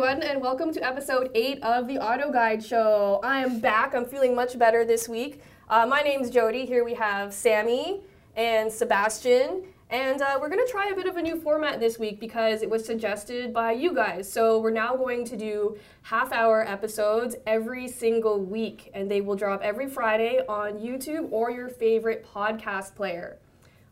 everyone, and welcome to episode 8 of the AutoGuide Show. I am back. I'm feeling much better this week. Uh, my name's Jody. Here we have Sammy and Sebastian. And uh, we're going to try a bit of a new format this week because it was suggested by you guys. So we're now going to do half hour episodes every single week, and they will drop every Friday on YouTube or your favorite podcast player.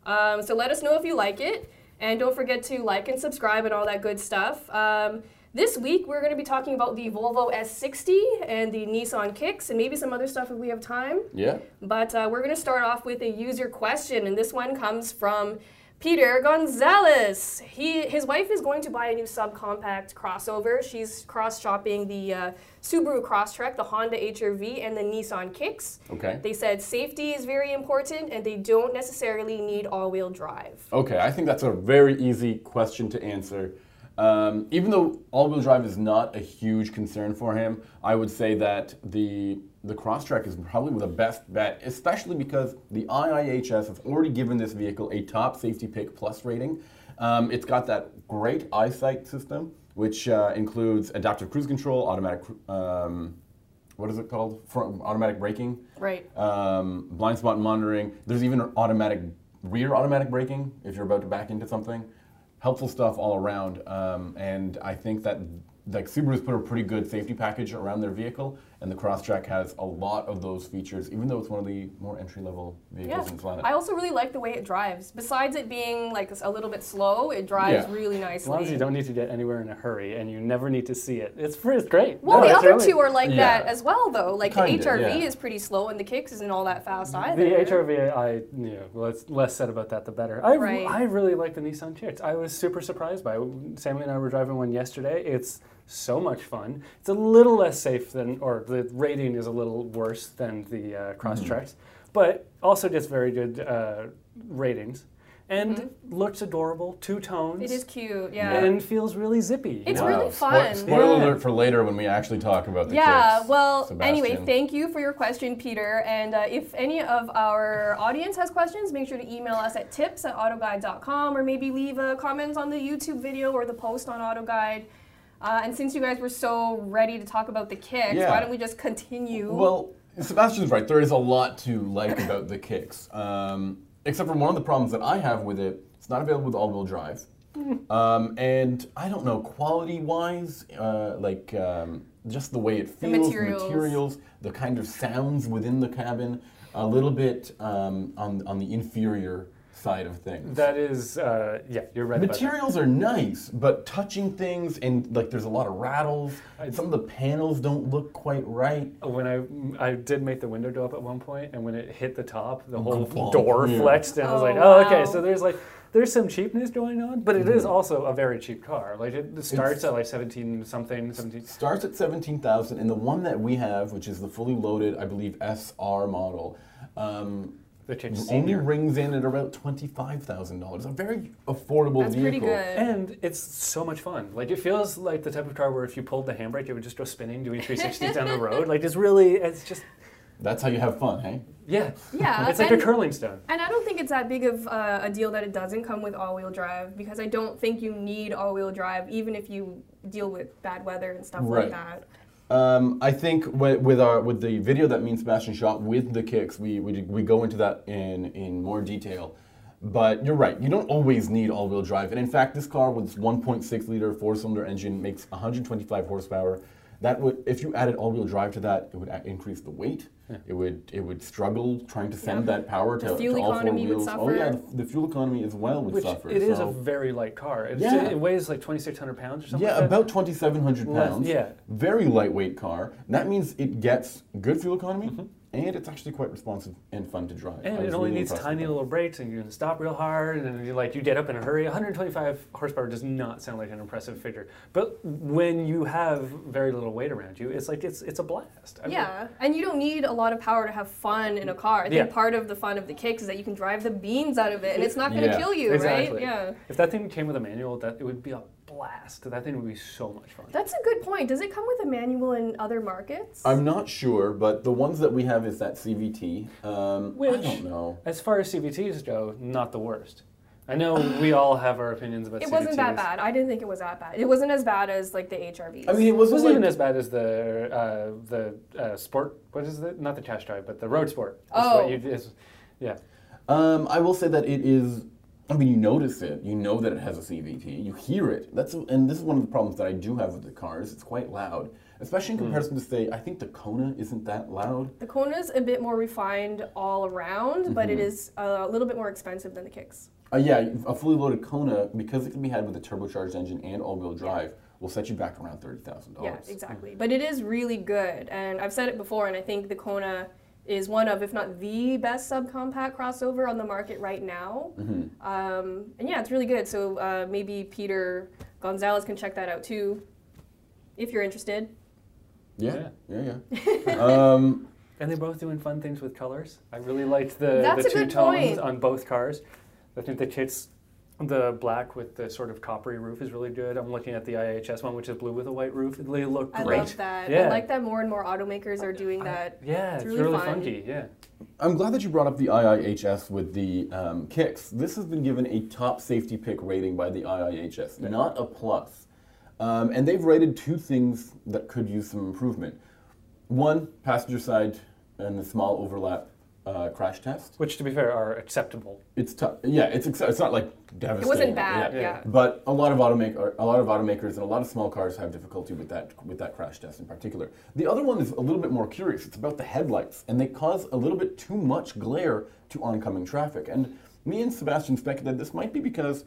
Um, so let us know if you like it. And don't forget to like and subscribe and all that good stuff. Um, this week, we're going to be talking about the Volvo S60 and the Nissan Kicks and maybe some other stuff if we have time. Yeah. But uh, we're going to start off with a user question, and this one comes from Peter Gonzalez. He, his wife is going to buy a new subcompact crossover. She's cross shopping the uh, Subaru Crosstrek, the Honda HRV, and the Nissan Kicks. Okay. They said safety is very important, and they don't necessarily need all-wheel drive. Okay, I think that's a very easy question to answer. Um, even though all-wheel drive is not a huge concern for him, I would say that the the Crosstrek is probably the best bet, especially because the IIHS has already given this vehicle a top safety pick plus rating. Um, it's got that great eyesight system, which uh, includes adaptive cruise control, automatic, um, what is it called? Front, automatic braking, Right. um, blind spot monitoring. There's even automatic rear automatic braking if you're about to back into something. Helpful stuff all around, um, and I think that like Subaru's put a pretty good safety package around their vehicle, and the Crosstrek has a lot of those features, even though it's one of the more entry level vehicles Yeah. in the planet. I also really like the way it drives. Besides it being like a little bit slow, it drives Yeah. really nicely. As long as you don't need to get anywhere in a hurry and you never need to see it, it's, fr- it's great. well, No, the it's other really- two are like Yeah. that as well, though. Like Kinda, the HRV yeah. is pretty slow, and the Kicks isn't all that fast either. The HRV, I you know, less, less said about that, the better. I, Right. I really like the Nissan Kicks. I was super surprised by it. Sammy and I were driving one yesterday. It's so much fun. It's a little less safe than, or the rating is a little worse than the uh, Crosstreks, but also gets very good uh, ratings. And looks adorable, two tones. Mm-hmm. It is cute, yeah. And feels really zippy. It's know? really fun. spoiler Yeah. alert for later when we actually talk about the yeah, kicks, well, anyway, thank you for your question, Peter. And uh, if any of our audience has questions, make sure to email us at tips at autoguide.com or maybe leave uh, comments on the YouTube video or the post on AutoGuide. Uh, and since you guys were so ready to talk about the kicks, Yeah. why don't we just continue? Well, Sebastian's right. There is a lot to like about the kicks, um, except for one of the problems that I have with it. It's not available with all-wheel drive, um, and I don't know quality-wise, uh, like um, just the way it feels, materials. materials, the kind of sounds within the cabin, a little bit um, on on the inferior side of things. That is, uh, yeah, you're right. about that. Materials are nice, but touching things and like there's a lot of rattles. Some of the panels don't look quite right. When I I did make the window go up at one point, and when it hit the top, the whole Glomp, door yeah. flexed, and I was Oh, like, oh, okay. So there's like there's some cheapness going on, but it is Mm-hmm. also a very cheap car. Like it starts at like 17 something, 17. Starts at 17,000 and the one that we have, which is the fully loaded, I believe SR model, um, The change only senior. rings in at about $25,000. A very affordable That's vehicle. pretty good. And it's so much fun. Like it feels like the type of car where if you pulled the handbrake, it would just go spinning, doing 360s down the road. Like it's really, it's just, That's how you have fun, hey? yeah. Yeah, It's like a curling stone. And I don't think it's that big of uh, a deal that it doesn't come with all-wheel drive because I don't think you need all-wheel drive even if you deal with bad weather and stuff like that. Um, I think wi- with our with the video that me and shot with the kicks, we, we, we go into that in, in more detail. But you're right, you don't always need all-wheel drive. And in fact, this car with its 1.6 liter four-cylinder engine makes 125 horsepower. That would, if you added all-wheel drive to that, it would increase the weight. It would it would struggle trying to send Yeah. that power to, The fuel to all four economy would wheels. Oh yeah, the, the fuel economy as well would Which suffer. it is so- a very light car. It's, Yeah. It weighs like 2,600 pounds or something yeah, like about 2,700 Less- pounds. yeah. Very lightweight car. And that means it gets good fuel economy, Mm-hmm. And it's actually quite responsive and fun to drive. And it only really needs tiny little brakes, and you can stop real hard, and you like you get up in a hurry. 125 horsepower does not sound like an impressive figure, but when you have very little weight around you, it's like it's it's a blast. I mean, Yeah, and you don't need a lot of power to have fun in a mm, car. I think Yeah. part of the fun of the kicks is that you can drive the beans out of it, and it's not going to Yeah, kill you, exactly. right? Yeah. If that thing came with a manual, that it would be a blast. That thing would be so much fun. That's a good point. Does it come with a manual in other markets? I'm not sure, but the ones that we have is that CVT. Um, I Which- don't know. As far as CVTs go, not the worst. I know we all have our opinions about It wasn't that bad. I didn't think it was that bad. It wasn't as bad as like the HRVs. I mean, it It wasn't wasn't like even as bad as the uh, the uh, sport. What is it? Not the Qashqai, but the Rogue Sport. That's Oh. what you, yeah. Um, I will say that it is. I mean, you notice it. You know that it has a CVT. You hear it. That's and this is one of the problems that I do have with the cars. It's quite loud, especially in comparison to say. I think the Kona isn't that loud. the Kona's a bit more refined all around, but Mm-hmm. it is a little bit more expensive than the Kicks. Uh, yeah, a fully loaded Kona because it can be had with a turbocharged engine and all-wheel drive will set you back around thirty thousand Yeah, dollars. exactly. But it is really good, and I've said it before, and I think the Kona is one of, if not the best subcompact crossover on the market right now. Mm-hmm. Um, and yeah, it's really good. So uh, maybe Peter Gonzalez can check that out too, if you're interested. Yeah, yeah, yeah. um, And they're both doing fun things with colors. I really liked the, That's the two tones point. on both cars. I think the Kicks, the black with the sort of coppery roof is really good. I'm looking at the IIHS one, which is blue with a white roof. They look I great. I love that. Yeah. I like that more and more automakers are doing I- that. yeah, It's it's, really really, fun. funky. Yeah. I'm glad that you brought up the IIHS with the um, kicks. This has been given a top safety pick rating by the IIHS, not a plus. Um, and they've rated two things that could use some improvement. One, passenger side and the small overlap uh, crash test. Which, to be fair, are acceptable. It's tough. Yeah, it's ex- it's not like devastating. It wasn't bad, Yeah. yeah. But a lot of automaker, a lot of automakers and a lot of small cars have difficulty with that with that crash test in particular. The other one is a little bit more curious. It's about the headlights, and they cause a little bit too much glare to oncoming traffic. And me and Sebastian speculated this might be because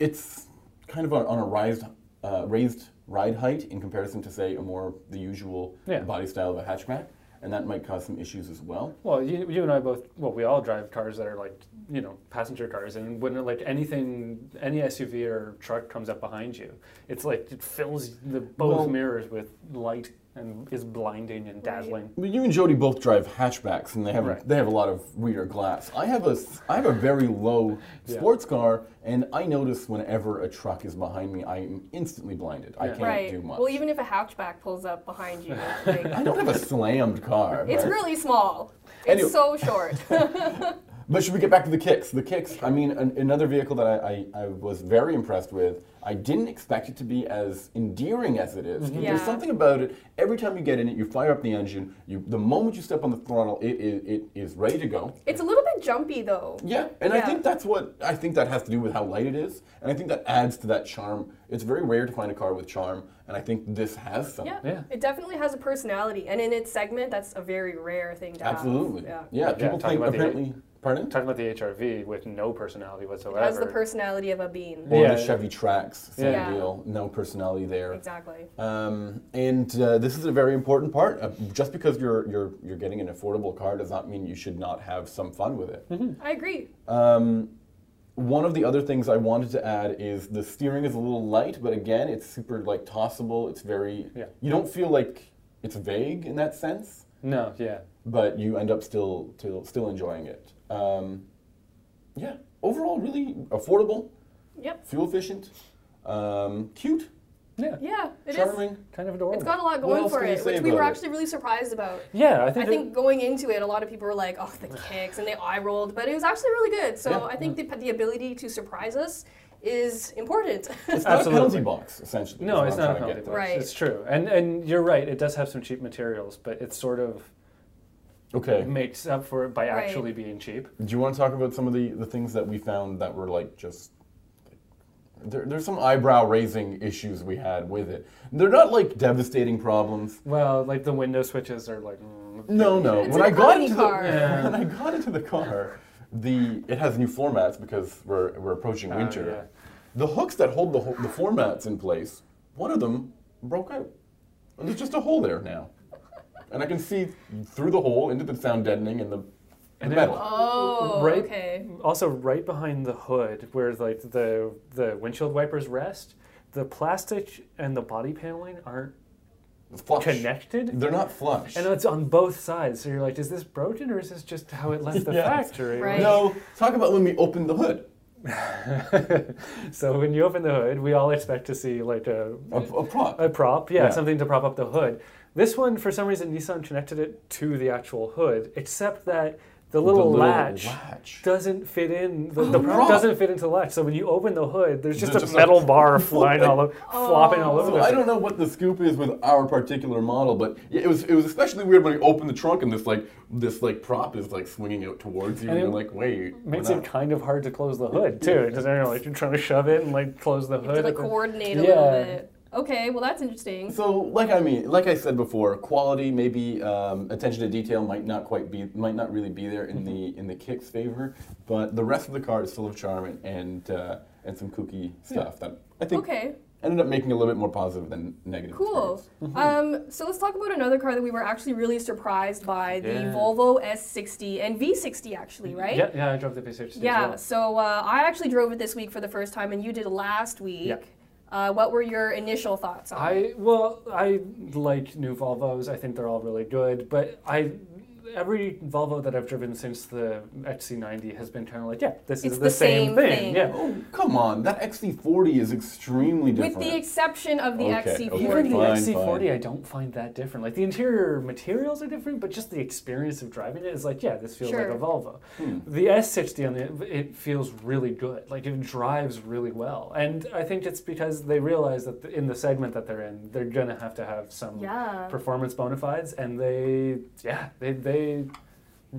it's kind of on, on a raised uh, raised ride height in comparison to say a more the usual Yeah. body style of a hatchback, and that might cause some issues as well. Well, you, you and I both, well, we all drive cars that are like, you know, passenger cars. And when like anything, any SUV or truck comes up behind you, it's like it fills the both Well- mirrors with light and is blinding and dazzling. Well, you and Jody both drive hatchbacks, and they have Right. they have a lot of rear glass. I have a s- I have a very low Yeah. sports car, and I notice whenever a truck is behind me, I am instantly blinded. I can't Right. do much. Well, even if a hatchback pulls up behind you, like, I don't have a slammed car. it's but- really small. It's Anyway. so short. But should we get back to the kicks? The kicks. I mean, an, another vehicle that I, I, I was very impressed with. I didn't expect it to be as endearing as it is. Mm-hmm. Yeah. There's something about it. Every time you get in it, you fire up the engine. You, the moment you step on the throttle, it, it, it is ready to go. it's a little bit jumpy though. Yeah, and I think that's what I think that has to do with how light it is, and I think that adds to that charm. It's very rare to find a car with charm, and I think this has some. Yeah. Yeah. It definitely has a personality, and in its segment, that's a very rare thing to Absolutely. have. Yeah. Yeah. people talking think about the- apparently. Pardon? Talking about the HRV with no personality It whatsoever. has the personality of a bean. Or Yeah. the Chevy Trax, same Yeah. deal. No personality there. Exactly. Um, and uh, this is a very important part. Uh, just because you're you're you're getting an affordable car does not mean you should not have some fun with it. I agree. Um, one of the other things I wanted to add is the steering is a little light, but again, it's super like tossable. It's very Yeah. you don't feel like it's vague in that sense, No, yeah. but you end up still still still enjoying it. Um, yeah, overall, really affordable, Yep. fuel efficient, um, cute, Yeah. Yeah, it is. charming. Kind of adorable. It's got a lot going for it, which we were it? actually really surprised about. yeah, I think. I think, think going into it, a lot of people were like, "Oh, the kicks," and they eye rolled, but it was actually really good. So Yeah. I think the, the ability to surprise us is important. It's not a Absolutely. penalty box, essentially. No, it's not a trying penalty box. Right. It's true, and and you're right. It does have some cheap materials, but it's sort of Okay. makes up for it by Right. actually being cheap. Do you want to talk about some of the, the things that we found that were like just. There, there's some eyebrow raising issues we had with it. They're not like devastating problems. Well, like the window switches are like. mm, No, no. When I got into car. the Yeah. when I got into the car, the it has new floor mats because we're we're approaching Oh, winter. yeah. The hooks that hold the the floor mats in place, one of them broke out. And there's just a hole there now, and I can see through the hole into the sound deadening and the, the And it- metal. oh, Right. okay. Also, right behind the hood, where like the the windshield wipers rest, the plastic and the body paneling aren't Flush. connected. They're not flush. And it's on both sides, so you're like, is this broken or is this just how it left the Yes. factory? Right. No, talk about when we opened the hood. so when you open the hood, we all expect to see like a A, a prop. a prop, yeah, Yeah. something to prop up the hood. This one, for some reason, Nissan connected it to the actual hood, except that the little, little latch, latch. doesn't fit in. The, Oh, the prop doesn't fit into the latch. So when you open the hood, there's just There's a just metal a- bar flying all over, oh. flopping all over. So the I don't know what the scoop is with our particular model, but it was it was especially weird when you open the trunk and this like this like prop is like swinging out towards you, And and, you're like, wait, Makes it kind of hard to close the hood too. Because you're like you're trying to shove it and like close the You have hood. to like at the- coordinate a Yeah. little bit. Okay, well that's interesting. So, like I mean, like I said before, quality, maybe um, attention to detail might not quite be, might not really be there in the in the kick's favor, but the rest of the car is full of charm and and, uh, and some kooky stuff that I think Okay, ended up making it a little bit more positive than negative. cool. Um, so let's talk about another car that we were actually really surprised by, the Yeah. Volvo S60 and V60 actually, right? Yeah, yeah, I drove the V60 as Yeah, well. so uh, I actually drove it this week for the first time, and you did last week. Yeah. Uh, what were your initial thoughts on it? I well, I like new Volvos. I think they're all really good, but I every Volvo that I've driven since the XC90 has been kind of like, yeah, this It's is the the, same, same thing. thing. Yeah. Oh come on, that XC40 is extremely different. With the exception of the Okay, XC40. okay, Even the XC40, fine. I don't find that different. Like the interior materials are different, but just the experience of driving it is like, yeah, this feels Sure. like a Volvo. Hmm. The S60 on the it feels really good. Like it drives really well, and I think it's because they realize that in the segment that they're in, they're gonna have to have some Yeah. performance bona fides, and they, yeah, they they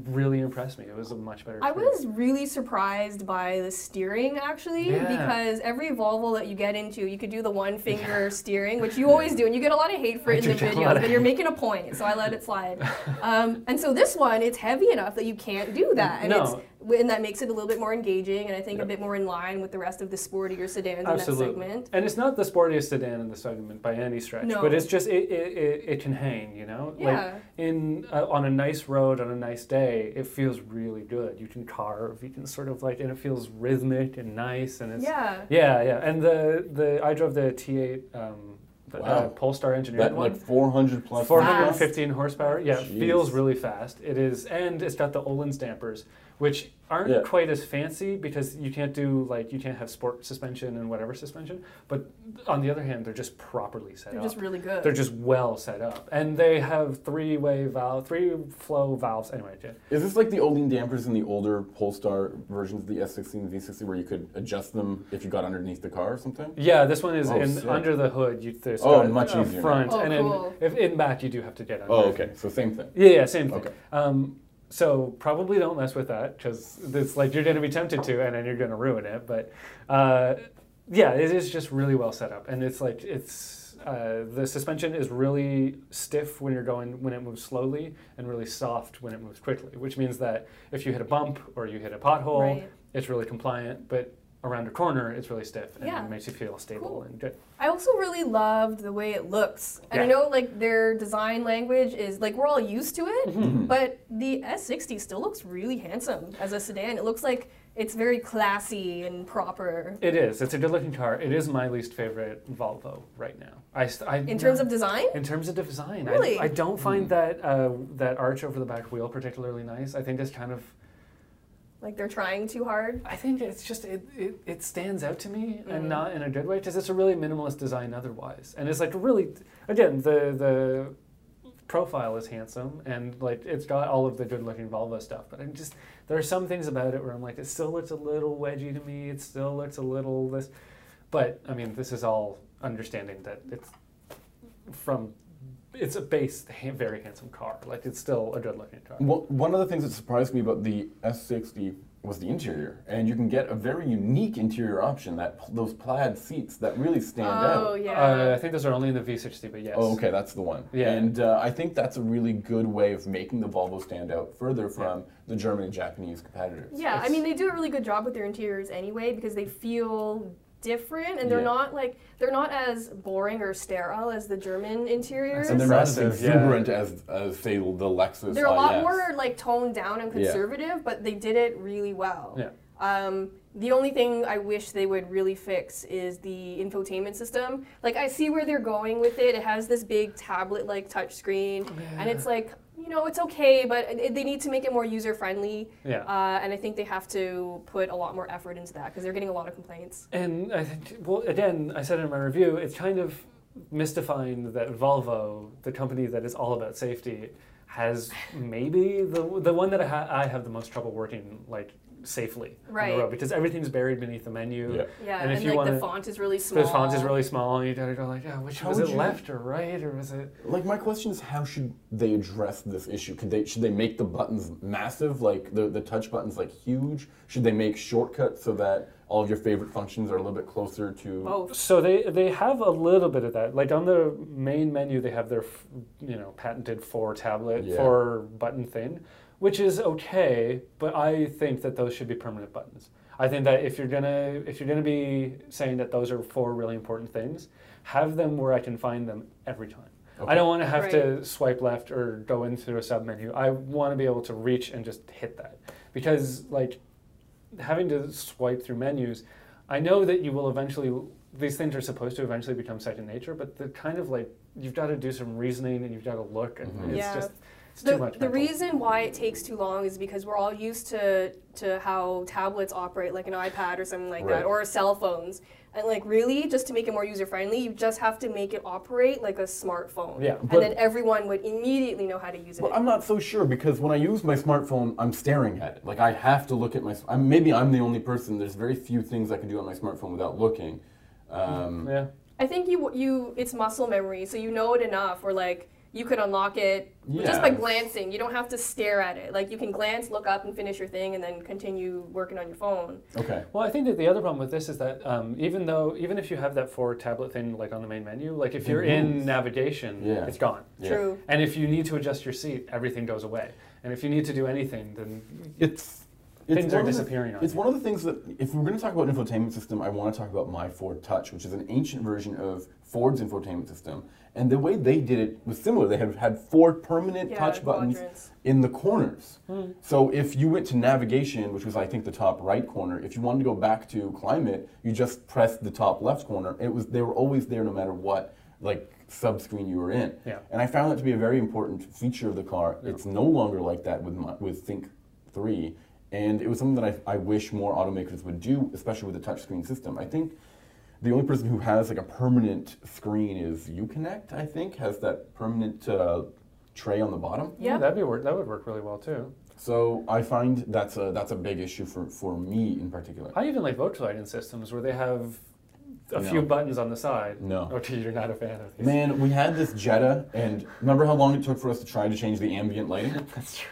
really impressed me. It was a much better. I experience. was really surprised by the steering actually Yeah. because every Volvo that you get into, you could do the one finger steering, which you always do, and you get a lot of hate for I it in the videos, but you're making a point, so I let it slide. Um, and so this one, it's heavy enough that you can't do that, and No. it's and that makes it a little bit more engaging, and I think a bit more in line with the rest of the sportier sedans Absolutely. in that segment. And it's not the sportiest sedan in the segment by any stretch, No. but it's just it, it, it, it can hang, you know. Yeah. Like in uh, on a nice road on a nice day, it feels really good. You can carve, you can sort of like, and it feels rhythmic and nice, and it's Yeah. yeah, yeah. And the the I drove the T8 um, the, uh, Wow. Polestar engineered that one. like 400 plus. 415 horsepower. Yeah, Jeez. feels really fast. It is, and it's got the Öhlins dampers, which aren't Yeah. quite as fancy because you can't do like you can't have sport suspension and whatever suspension. But on the other hand, they're just properly set They're up. just really good. they're just well set up, and they have three-way valve, three flow valves. Anyway, yeah. Is this like the Öhlins dampers in the older Polestar versions of the S60, and V60 where you could adjust them if you got underneath the car or something? Yeah, this one is Oh, in under the hood. You, there's Oh, got much a easier now. front, Oh, and cool. then if in back you do have to get under. Oh, okay. So same thing. Yeah, yeah, same thing. Okay. Um, so probably don't mess with that because it's like you're going to be tempted to, and then you're going to ruin it. But uh, yeah, it is just really well set up, and it's like it's uh, the suspension is really stiff when you're going when it moves slowly, and really soft when it moves quickly. Which means that if you hit a bump or you hit a pothole, Right. it's really compliant, but around a corner, it's really stiff and Yeah. it makes you feel stable Cool. and good. I also really loved the way it looks. And I know like their design language is like we're all used to it, Mm-hmm. but the S60 still looks really handsome as a sedan. It looks like it's very classy and proper. It is. It's a good-looking car. It is my least favorite Volvo right now. I, I In terms of design? In terms of design, I- Really? I, don't find that uh, that arch over the back wheel particularly nice. I think it's kind of. Like they're trying too hard. I think it's just it, it, it stands out to me Mm. and not in a good way because it's a really minimalist design otherwise, and it's like really again the the profile is handsome and like it's got all of the good looking Volvo stuff, but I'm just there are some things about it where I'm like it still looks a little wedgy to me. It still looks a little this, but I mean this is all understanding that it's from it's a base very handsome car. Like it's still a good looking car. Well, one of the things that surprised me about the S60 was the interior, and you can get a very unique interior option. That those plaid seats that really stand Oh out. yeah. Uh, I think those are only in the V60, but yes. Oh, okay, that's the one. Yeah. And uh, I think that's a really good way of making the Volvo stand out further from the German and Japanese competitors. yeah, I mean they do a really good job with their interiors anyway because they feel different and they're Yeah. not like they're not as boring or sterile as the German interiors. And they're not as Impressive, yeah. exuberant as, as, say, the Lexus They're a lot IS. more like toned down and Yeah. conservative, but they did it really well. Yeah. Um, the only thing I wish they would really fix is the infotainment system. Like I see where they're going with it. It has this big tablet-like touchscreen, and it's like you know it's okay, but they need to make it more user-friendly. Yeah. Uh, and I think they have to put a lot more effort into that because they're getting a lot of complaints. And I think, well, again, I said in my review, it's kind of mystifying that Volvo, the company that is all about safety, has maybe the the one that I, ha- I have the most trouble working like safely on the road because everything's buried beneath the menu. Yeah. Yeah, And and, if you like the wanna- font is really small. The font is really small, and you gotta go like, yeah, which How was it you- left or right or was it? Like my question is, how should they address this issue? Could they should they make the buttons massive, like the the touch buttons, like huge? Should they make shortcuts so that all of your favorite functions are a little bit closer to? both. So they they have a little bit of that. Like on the main menu, they have their you know patented four tablet Yeah. four button thing, which is okay. But I think that those should be permanent buttons. I think that if you're gonna if you're gonna be saying that those are four really important things, have them where I can find them every time. Okay. I don't want to have Right. to swipe left or go into a sub menu. I want to be able to reach and just hit that because like having to swipe through menus, I know that you will eventually. These things are supposed to eventually become second nature, but the kind of like you've got to do some reasoning and you've got to look, and Mhm. it's Yeah. just it's The, too much. the reason why it takes too long is because we're all used to to how tablets operate, like an iPad or something like Right. that, or cell phones. And like really, just to make it more user friendly, you just have to make it operate like a smartphone. Yeah. and then everyone would immediately know how to use it. Well, I'm not so sure because when I use my smartphone, I'm staring at it. Like I have to look at my. I'm, maybe I'm the only person. There's very few things I can do on my smartphone without looking. Um, Yeah. I think you you it's muscle memory, so you know it enough, or like you could unlock it just by glancing. You don't have to stare at it. Like you can glance, look up, and finish your thing, and then continue working on your phone. Okay. Well, I think that the other problem with this is that um, even though even if you have that four tablet thing like on the main menu, like if you're in navigation, Yeah. it's gone. Yeah. True. And if you need to adjust your seat, everything goes away. And if you need to do anything, then It's. It's things are of the- disappearing on It's you. one of the things that, if we're going to talk about infotainment system, I want to talk about My Ford Touch, which is an ancient version of Ford's infotainment system. And the way they did it was similar. They had had four permanent Yeah, touch buttons quadrants. in the corners. Hmm. So if you went to navigation, which was I think the top right corner, if you wanted to go back to climate, you just pressed the top left corner. It was they were always there no matter what like subscreen you were in. Yeah. And I found that to be a very important feature of the car. Yeah. It's no longer like that with my, with SYNC 3. And it was something that I, I wish more automakers would do, especially with the touchscreen system. I think the only person who has like a permanent screen is Uconnect, I think, has that permanent uh, tray on the bottom. Yeah. that'd be work. That would work really well too. So I find that's a that's a big issue for, for me in particular. I even like Volkswagen systems where they have a No. few buttons on the side. No. Okay, you're not a fan of these. Man, we had this Jetta, and remember how long it took for us to try to change the ambient lighting? That's true.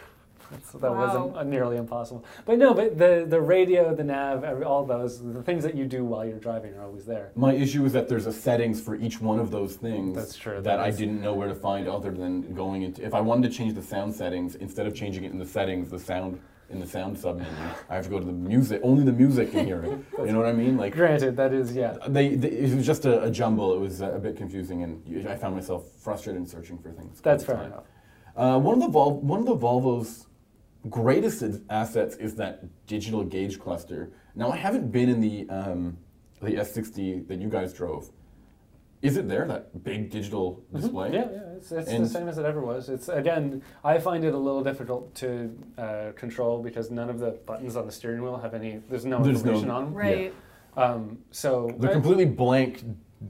That's, that Wow. wasn't uh, nearly impossible. But no, but the, the radio, the nav, every, all those, the things that you do while you're driving are always there. My issue is that there's a settings for each one of those things. That's true, That, that I didn't know where to find other than going into. If I wanted to change the sound settings, instead of changing it in the settings, the sound in the sound sub menu, I have to go to the music. Only the music can hear it. you know what I mean? Like Granted, that is, yeah. they, they it was just a, a jumble. It was a bit confusing, and I found myself frustrated in searching for things. That's all fair enough. Uh, one of the Vol- one of the Volvo's greatest assets is that digital gauge cluster. Now, I haven't been in the um, the S60 that you guys drove. Is it there that big digital display? Mm-hmm. Yeah, yeah, it's, it's the same as it ever was. It's again, I find it a little difficult to uh, control because none of the buttons on the steering wheel have any. There's no There's no- information on them. Right. Um, so They're completely blank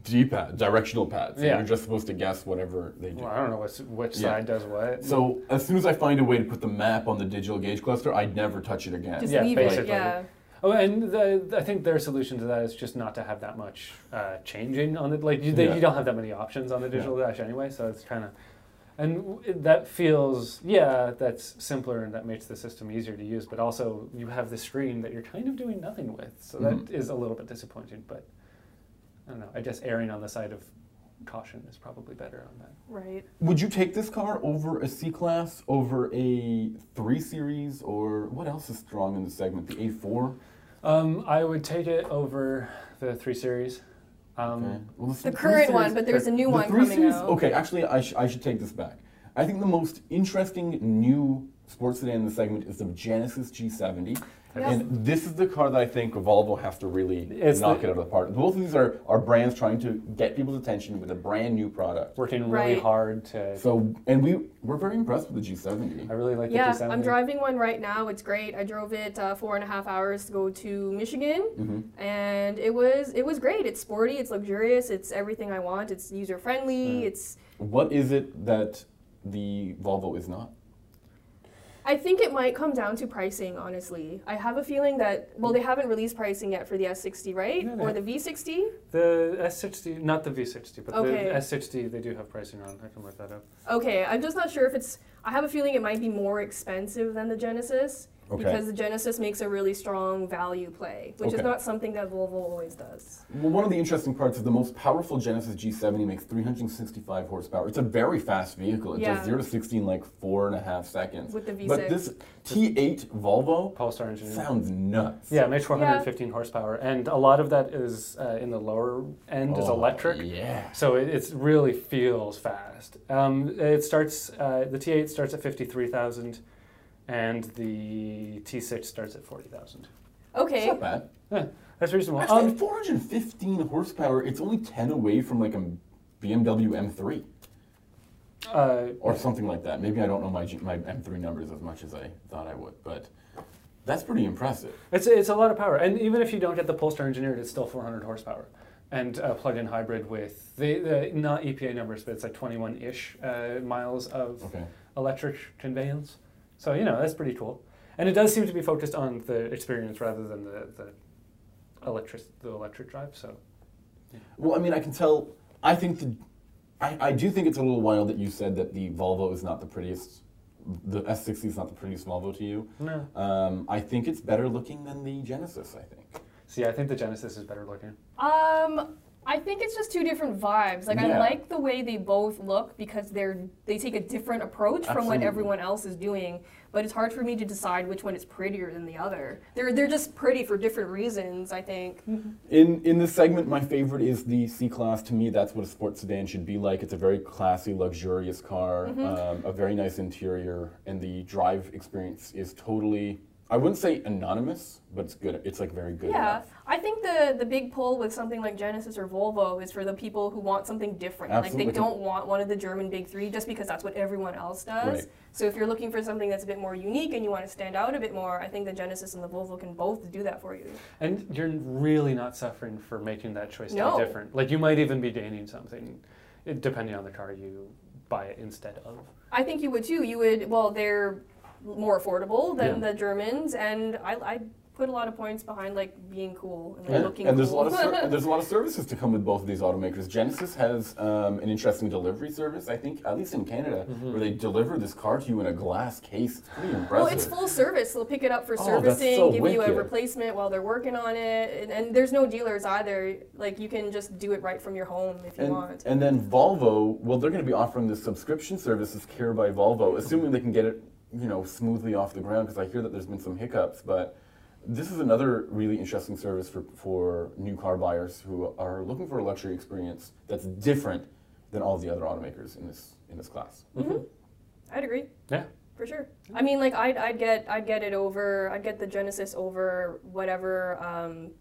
D-pad, directional pads. Yeah. You're just supposed to guess whatever they do. well, I don't know which, which Yeah. side does what. So as soon as I find a way to put the map on the digital gauge cluster, I'd never touch it again. Just Yeah, leave basically. it. Yeah. Oh, and the, I think their solution to that is just not to have that much uh, changing on it. Like you, they, Yeah. you don't have that many options on the digital dash anyway, so it's kind of, and that feels yeah, that's simpler and that makes the system easier to use. But also you have the screen that you're kind of doing nothing with, so Mhm. that is a little bit disappointing. But I don't know. I guess erring on the side of caution is probably better on that. Right. Would you take this car over a C class, over a three series, or what else is strong in the segment? The A4. Um, I would take it over the three series. Um, Okay. Well, The three current one, but there's a new the one three coming series, out. Okay, actually, I, sh- I should take this back. I think the most interesting new sports sedan in the segment is the Genesis G70. Yes. And this is the car that I think Volvo has to really It's knock the- it out of the park. Both of these are, are brands trying to get people's attention with a brand new product. working really Right. hard to. So, and we, we're very impressed with the G70. I really like Yeah, the G70. I'm driving one right now. It's great. I drove it uh, four and a half hours to go to Michigan, hmm and it was it was great. It's sporty. It's luxurious. It's everything I want. It's user friendly. Mm. It's What is it that the Volvo is not? I think it might come down to pricing, honestly. I have a feeling that, well, they haven't released pricing yet for the S60, right? Or the V60? The S60, not the V60, but Okay. the S60, they do have pricing on. I can look that up. Okay, I'm just not sure if it's. I have a feeling it might be more expensive than the Genesis Okay. because the Genesis makes a really strong value play, which Okay. is not something that Volvo always does. Well, one of the interesting parts is the most powerful Genesis G70 makes 365 horsepower. It's a very fast vehicle. It Yeah. does 0 to 60 in like four and a half seconds. With the V6. But this T8 Volvo Polestar engine. sounds nuts. Yeah, it makes 415 horsepower, and a lot of that is uh, in the lower end is Oh, electric. Yeah. So it it's really feels fast. Um, it starts uh, the T8 starts at 53,000, and the T6 starts at 40,000. It's Okay, not bad. Yeah, that's reasonable. Actually, Um, 415 horsepower, it's only 10 away from like a BMW M3 uh, or something like that. Maybe I don't know my, G- my M3 numbers as much as I thought I would, but that's pretty impressive. It's, it's a lot of power, and even if you don't get the Polestar engineered, it's still 400 horsepower, and a plug-in hybrid with the, the not EPA numbers, but it's like 21-ish uh, miles of Okay. electric conveyance. So you know that's pretty cool, and it does seem to be focused on the experience rather than the the electric the electric drive. So Well, I mean, I can tell. I think the, I, I do think it's a little wild that you said that the Volvo is not the prettiest. The S60 is not the prettiest Volvo to you. no, Um, I think it's better looking than the Genesis. I think. see, I think the Genesis is better looking. Um, I think it's just two different vibes. Like I like the way they both look because they're they take a different approach from what everyone else is doing. But it's hard for me to decide which one is prettier than the other. They're they're just pretty for different reasons. I think. In in this segment, my favorite is the C class. To me, that's what a sports sedan should be like. It's a very classy, luxurious car, um, a very nice interior, and the drive experience is totally. I wouldn't say anonymous, but it's good. It's like very good. Yeah, enough. I think the the big pull with something like Genesis or Volvo is for the people who want something different. Absolutely. Like they don't want one of the German big three just because that's what everyone else does. Right. So if you're looking for something that's a bit more unique and you want to stand out a bit more, I think the Genesis and the Volvo can both do that for you. And you're really not suffering for making that choice to No. be different. Like you might even be gaining something, depending on the car you buy it instead of. I think you would too. You would. Well, they're more affordable than Yeah. the Germans, and I, I put a lot of points behind like being cool and like, And, looking and there's a cool. lot of ser- there's a lot of services to come with both of these automakers. Genesis has um, an interesting delivery service, I think, at least in Canada, where they deliver this car to you in a glass case. It's pretty impressive. Well, it's full service. They'll pick it up for Oh, servicing, so give you a replacement while they're working on it, and, and there's no dealers either. Like you can just do it right from your home if you and, want. and then Volvo, well, they're going to be offering this subscription service as Care by Volvo, assuming they can get it, you know, smoothly off the ground. Because I hear that there's been some hiccups, but this is another really interesting service for for new car buyers who are looking for a luxury experience that's different than all the other automakers in this in this class. I'd agree Yeah. for sure. I mean, like I'd, I'd get I'd get it over. I'd get the Genesis over whatever. Um,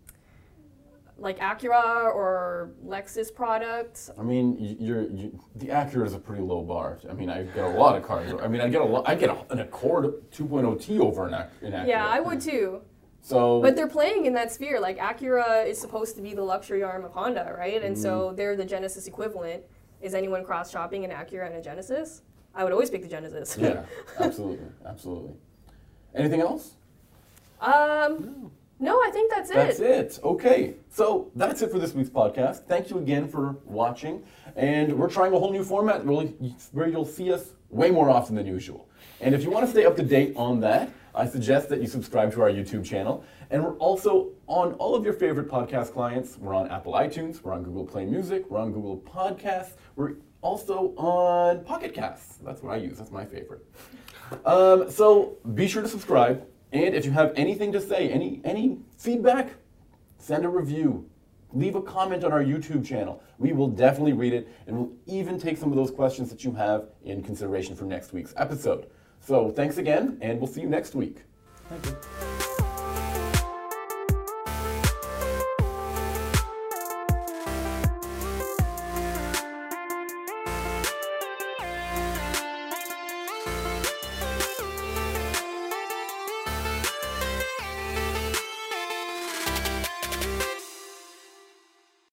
like Acura or Lexus products. I mean, you're, you, the Acura is a pretty low bar. I mean, I get a lot of cars. I mean, I get a lot. I get a, an Accord 2.0T over an, Ac- an Acura. Yeah, I would too. So, But they're playing in that sphere. Like Acura is supposed to be the luxury arm of Honda, right? And so Mm-hmm. they're the Genesis equivalent. Is anyone cross shopping an Acura and a Genesis? I would always pick the Genesis. yeah, absolutely, absolutely. Anything else? um, no, I think that's it. That's it. Okay. So that's it for this week's podcast. Thank you again for watching. And we're trying a whole new format where where you'll see us way more often than usual. And if you want to stay up to date on that, I suggest that you subscribe to our YouTube channel. And we're also on all of your favorite podcast clients. We're on Apple iTunes, we're on Google Play Music, we're on Google Podcasts, we're also on Pocket Casts. That's what I use, that's my favorite. Um, so be sure to subscribe. And if you have anything to say, any any feedback, send a review. Leave a comment on our YouTube channel. We will definitely read it, and we'll even take some of those questions that you have in consideration for next week's episode. So thanks again, and we'll see you next week. Thank you.